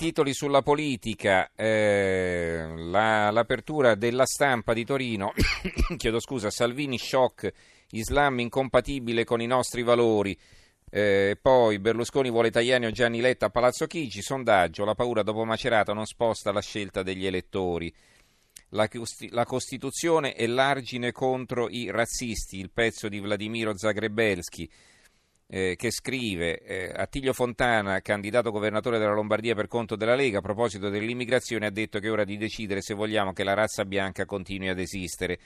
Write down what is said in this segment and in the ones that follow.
titoli sulla politica, eh, la, l'apertura della stampa di Torino, chiedo scusa, Salvini shock, Islam incompatibile con i nostri valori, eh, poi Berlusconi vuole Tajani o Gianni Letta a Palazzo Chigi, sondaggio, la paura dopo Macerato non sposta la scelta degli elettori. La, la Costituzione è l'argine contro i razzisti, il pezzo di Vladimiro Zagrebelski eh, che scrive eh, Attilio Fontana, candidato governatore della Lombardia per conto della Lega, a proposito dell'immigrazione ha detto che è ora di decidere se vogliamo che la razza bianca continui ad esistere.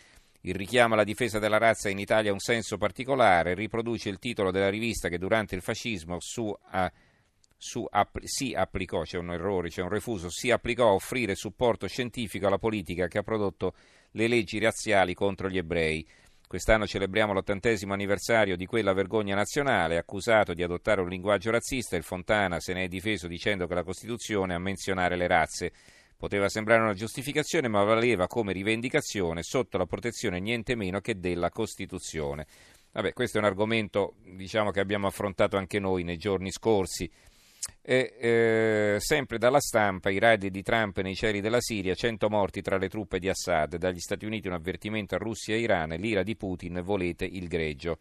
Il richiamo alla difesa della razza in Italia ha un senso particolare, riproduce il titolo della rivista che durante il fascismo su, a, su app, si applicò, c'è un errore, c'è un refuso, si applicò a offrire supporto scientifico alla politica che ha prodotto le leggi razziali contro gli ebrei. Quest'anno celebriamo l'ottantesimo anniversario di quella vergogna nazionale, accusato di adottare un linguaggio razzista, il Fontana se ne è difeso dicendo che la Costituzione a menzionare le razze poteva sembrare una giustificazione, ma valeva come rivendicazione sotto la protezione niente meno che della Costituzione. Vabbè, questo è un argomento diciamo, che abbiamo affrontato anche noi nei giorni scorsi. E, eh, sempre dalla stampa, i raid di Trump nei cieli della Siria, 100 morti tra le truppe di Assad, dagli Stati Uniti un avvertimento a Russia e Iran, l'ira di Putin, volete il greggio.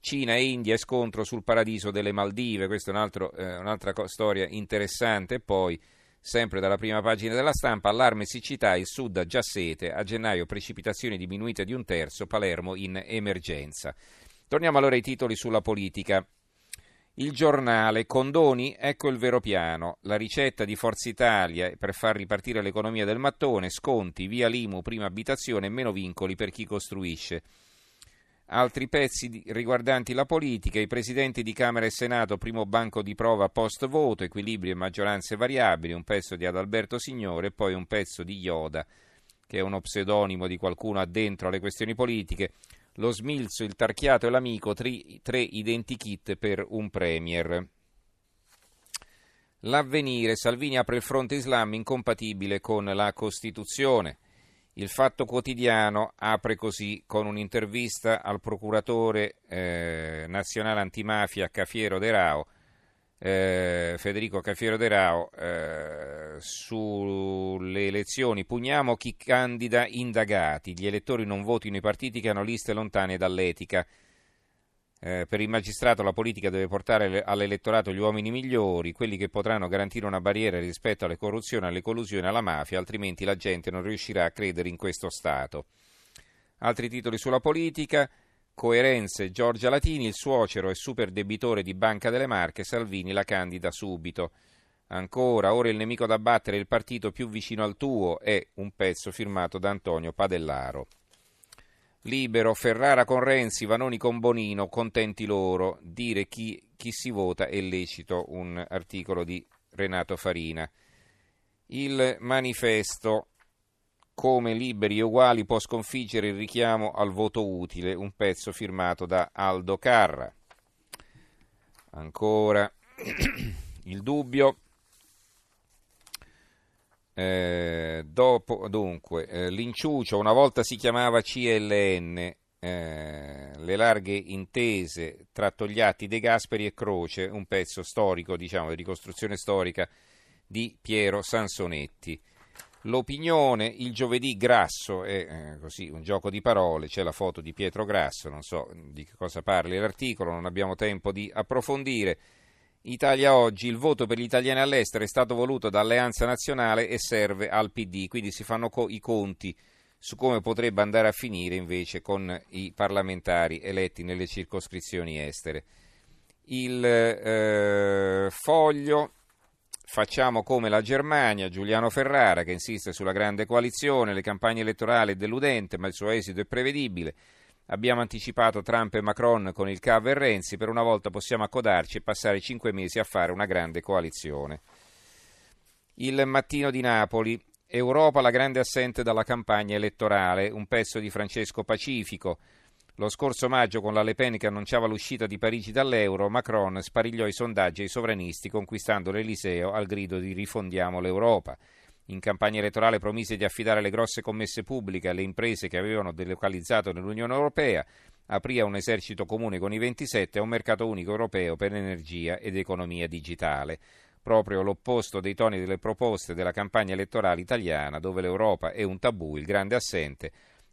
Cina e India scontro sul paradiso delle Maldive, questa è un altro, eh, un'altra co- storia interessante. Poi, sempre dalla prima pagina della stampa, allarme siccità, il sud ha già sete, a gennaio precipitazioni diminuite di un terzo, Palermo in emergenza. Torniamo allora ai titoli sulla politica. Il giornale, condoni, ecco il vero piano. La ricetta di Forza Italia per far ripartire l'economia del mattone, sconti, via Limu, prima abitazione meno vincoli per chi costruisce. Altri pezzi riguardanti la politica, i presidenti di Camera e Senato, primo banco di prova post voto, equilibri e maggioranze variabili, un pezzo di Adalberto Signore e poi un pezzo di Ioda, che è uno pseudonimo di qualcuno addentro alle questioni politiche lo smilzo, il tarchiato e l'amico, tri, tre identikit per un premier. L'avvenire, Salvini apre il fronte islam incompatibile con la Costituzione. Il Fatto Quotidiano apre così con un'intervista al procuratore eh, nazionale antimafia Cafiero De Rao, eh, Federico Cafiero De Rao, eh, sulle elezioni. Pugniamo chi candida indagati. Gli elettori non votino i partiti che hanno liste lontane dall'etica. Eh, per il magistrato la politica deve portare all'elettorato gli uomini migliori, quelli che potranno garantire una barriera rispetto alle corruzioni, alle collusioni, alla mafia, altrimenti la gente non riuscirà a credere in questo Stato. Altri titoli sulla politica. Coerenze, Giorgia Latini, il suocero e super debitore di Banca delle Marche, Salvini la candida subito. Ancora, ora il nemico da battere, il partito più vicino al tuo, è un pezzo firmato da Antonio Padellaro. Libero, Ferrara con Renzi, Vanoni con Bonino, contenti loro, dire chi, chi si vota è lecito, un articolo di Renato Farina. Il manifesto, come liberi e uguali può sconfiggere il richiamo al voto utile, un pezzo firmato da Aldo Carra. Ancora il dubbio. Eh, dopo, dunque, eh, l'inciucio una volta si chiamava CLN, eh, le larghe intese tra Togliatti, De Gasperi e Croce, un pezzo storico, diciamo, di ricostruzione storica di Piero Sansonetti. L'opinione, il giovedì grasso, è eh, così un gioco di parole, c'è la foto di Pietro Grasso, non so di che cosa parli l'articolo, non abbiamo tempo di approfondire. Italia oggi, il voto per gli italiani all'estero è stato voluto da Alleanza Nazionale e serve al PD, quindi si fanno co- i conti su come potrebbe andare a finire invece con i parlamentari eletti nelle circoscrizioni estere. Il eh, foglio Facciamo come la Germania, Giuliano Ferrara che insiste sulla grande coalizione, le campagne elettorali deludente, ma il suo esito è prevedibile. Abbiamo anticipato Trump e Macron con il CAV e Renzi, per una volta possiamo accodarci e passare cinque mesi a fare una grande coalizione. Il mattino di Napoli, Europa la grande assente dalla campagna elettorale, un pezzo di Francesco Pacifico. Lo scorso maggio, con la Le Pen che annunciava l'uscita di Parigi dall'euro, Macron sparigliò i sondaggi ai sovranisti, conquistando l'Eliseo al grido di rifondiamo l'Europa. In campagna elettorale promise di affidare le grosse commesse pubbliche alle imprese che avevano delocalizzato nell'Unione Europea, aprì un esercito comune con i 27 e un mercato unico europeo per energia ed economia digitale. proprio l'opposto dei toni delle proposte della campagna elettorale italiana, dove l'Europa è un tabù, il grande assente,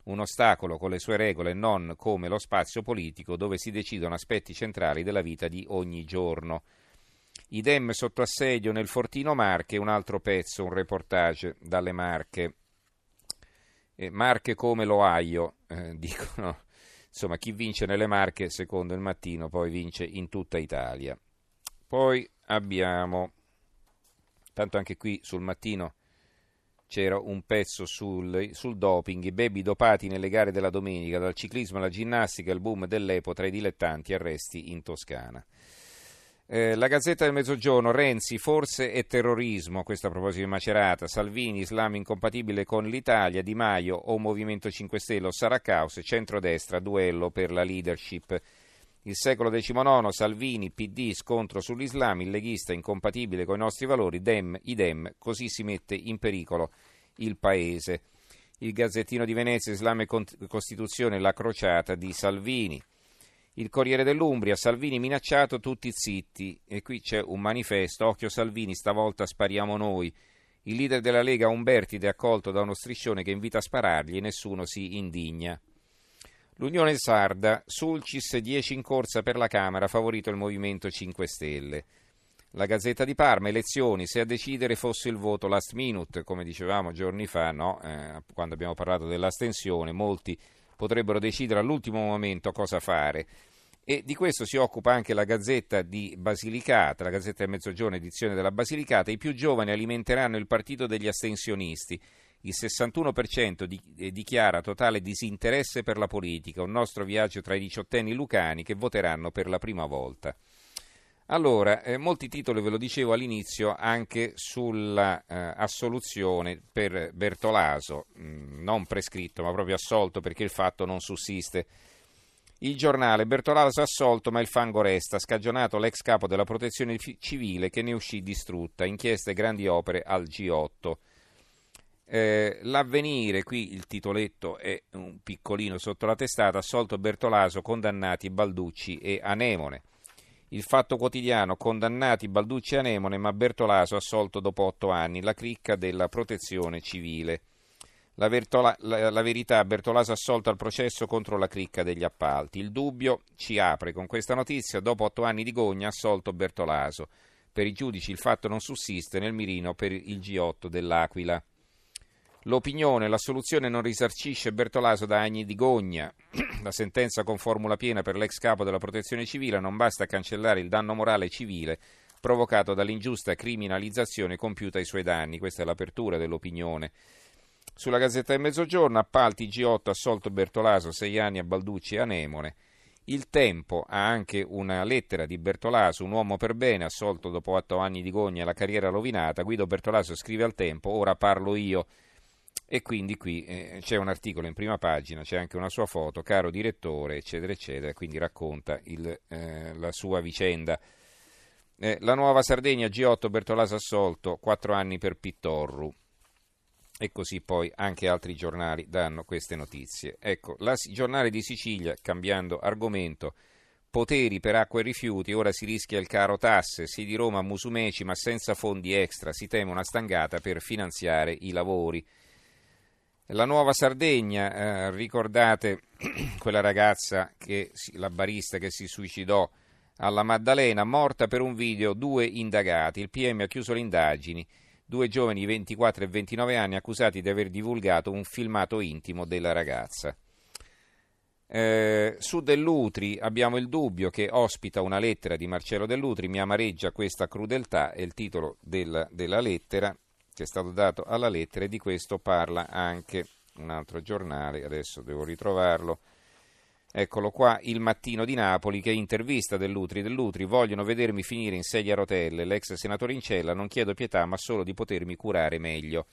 un ostacolo con le sue regole non come lo spazio politico dove si decidono aspetti centrali della vita di ogni giorno. Idem sotto assedio nel Fortino Marche, un altro pezzo, un reportage dalle Marche. Marche come l'Ohio, eh, dicono. Insomma, chi vince nelle Marche, secondo il mattino, poi vince in tutta Italia. Poi abbiamo, tanto anche qui sul mattino c'era un pezzo sul, sul, doping, i baby dopati nelle gare della domenica, dal ciclismo alla ginnastica, il boom dell'Epo tra i dilettanti, arresti in Toscana. Eh, la Gazzetta del Mezzogiorno, Renzi, forse è terrorismo, questo a proposito di Macerata, Salvini, Islam incompatibile con l'Italia, Di Maio o Movimento 5 Stelle o sarà caos, centrodestra, duello per la leadership. Il secolo XIX, Salvini, PD, scontro sull'Islam, il leghista incompatibile con i nostri valori, Dem, idem, così si mette in pericolo il paese. Il Gazzettino di Venezia, Islam e Costituzione, la crociata di Salvini. Il Corriere dell'Umbria, Salvini minacciato, tutti zitti. E qui c'è un manifesto, occhio Salvini, stavolta spariamo noi. Il leader della Lega Umbertide è accolto da uno striscione che invita a sparargli e nessuno si indigna. L'Unione Sarda, Sulcis 10 in corsa per la Camera, favorito il Movimento 5 Stelle. La Gazzetta di Parma, elezioni, se a decidere fosse il voto last minute, come dicevamo giorni fa, no? eh, quando abbiamo parlato dell'astensione, molti potrebbero decidere all'ultimo momento cosa fare. E di questo si occupa anche la Gazzetta di Basilicata, la Gazzetta del Mezzogiorno, edizione della Basilicata. I più giovani alimenteranno il partito degli astensionisti il 61% di, eh, dichiara totale disinteresse per la politica, un nostro viaggio tra i diciottenni lucani che voteranno per la prima volta. Allora, eh, molti titoli ve lo dicevo all'inizio anche sulla eh, assoluzione per Bertolaso, mh, mm, non prescritto ma proprio assolto perché il fatto non sussiste. Il giornale Bertolaso assolto ma il fango resta, scagionato l'ex capo della protezione civile che ne uscì distrutta, inchieste grandi opere al G8. Eh, l'avvenire, qui il titoletto è un piccolino sotto la testata, assolto Bertolaso, condannati Balducci e Anemone. Il fatto quotidiano, condannati Balducci e Anemone, ma Bertolaso assolto dopo otto anni, la cricca della protezione civile. La, Bertola, la, la, verità, Bertolaso assolto al processo contro la cricca degli appalti. Il dubbio ci apre con questa notizia, dopo otto anni di gogna, assolto Bertolaso. Per i giudici il fatto non sussiste nel mirino per il G8 dell'Aquila. L'opinione, la soluzione non risarcisce Bertolaso da anni di gogna. La sentenza con formula piena per l'ex capo della protezione civile non basta a cancellare il danno morale civile provocato dall'ingiusta criminalizzazione compiuta ai suoi danni. Questa è l'apertura dell'opinione. Sulla Gazzetta del Mezzogiorno, appalti G8 assolto Bertolaso, sei anni a Balducci e Anemone. Il Tempo ha anche una lettera di Bertolaso, un uomo per bene, assolto dopo otto anni di gogna e la carriera rovinata. Guido Bertolaso scrive al Tempo, ora parlo io. E quindi qui eh, c'è un articolo in prima pagina, c'è anche una sua foto, caro direttore, eccetera, eccetera, quindi racconta il, eh, la sua vicenda. Eh, la nuova Sardegna G8 Bertolaso assolto, 4 anni per Pittorru. E così poi anche altri giornali danno queste notizie. Ecco, il giornale di Sicilia, cambiando argomento, poteri per acqua e rifiuti, ora si rischia il caro tasse, sì di Roma a Musumeci ma senza fondi extra, si teme una stangata per finanziare i lavori. La nuova Sardegna, eh, ricordate quella ragazza, che, la barista che si suicidò alla Maddalena, morta per un video, due indagati. Il PM ha chiuso le indagini. Due giovani di 24 e 29 anni accusati di aver divulgato un filmato intimo della ragazza. Eh, su Dell'Utri abbiamo il dubbio che ospita una lettera di Marcello Dell'Utri, mi amareggia questa crudeltà, è il titolo della, della lettera che è stato dato alla lettera e di questo parla anche un altro giornale, adesso devo ritrovarlo. Eccolo qua, il mattino di Napoli che intervista dell'Utri. Dell'Utri, vogliono vedermi finire in sedia a rotelle, l'ex senatore in cella, non chiedo pietà ma solo di potermi curare meglio.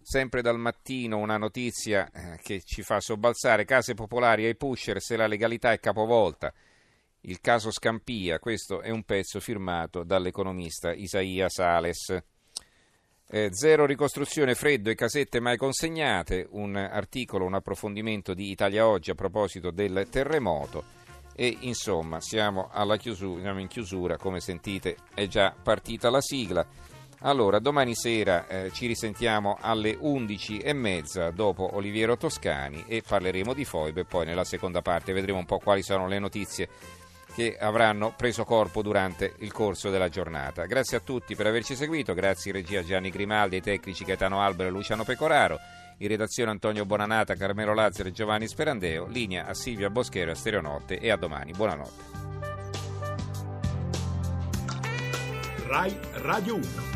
Sempre dal mattino una notizia eh, che ci fa sobbalzare, case popolari ai pusher se la legalità è capovolta. Il caso Scampia, questo è un pezzo firmato dall'economista Isaia Sales. Eh, zero ricostruzione, freddo e casette mai consegnate, un articolo, un approfondimento di Italia Oggi a proposito del terremoto E insomma, siamo, chiusura, siamo in chiusura, come sentite è già partita la sigla. Allora, domani sera eh, ci risentiamo alle 11.30 dopo Oliviero Toscani e parleremo di Foibe. Poi nella seconda parte vedremo un po' quali sono le notizie che avranno preso corpo durante il corso della giornata. Grazie a tutti per averci seguito, grazie regia Gianni Grimaldi, ai tecnici Gaetano Albero e Luciano Pecoraro, in redazione Antonio Bonanata, Carmelo Lazzaro e Giovanni Sperandeo, linea a Silvia Boschero a Stereonotte e a domani. Buonanotte. RAI Radio 1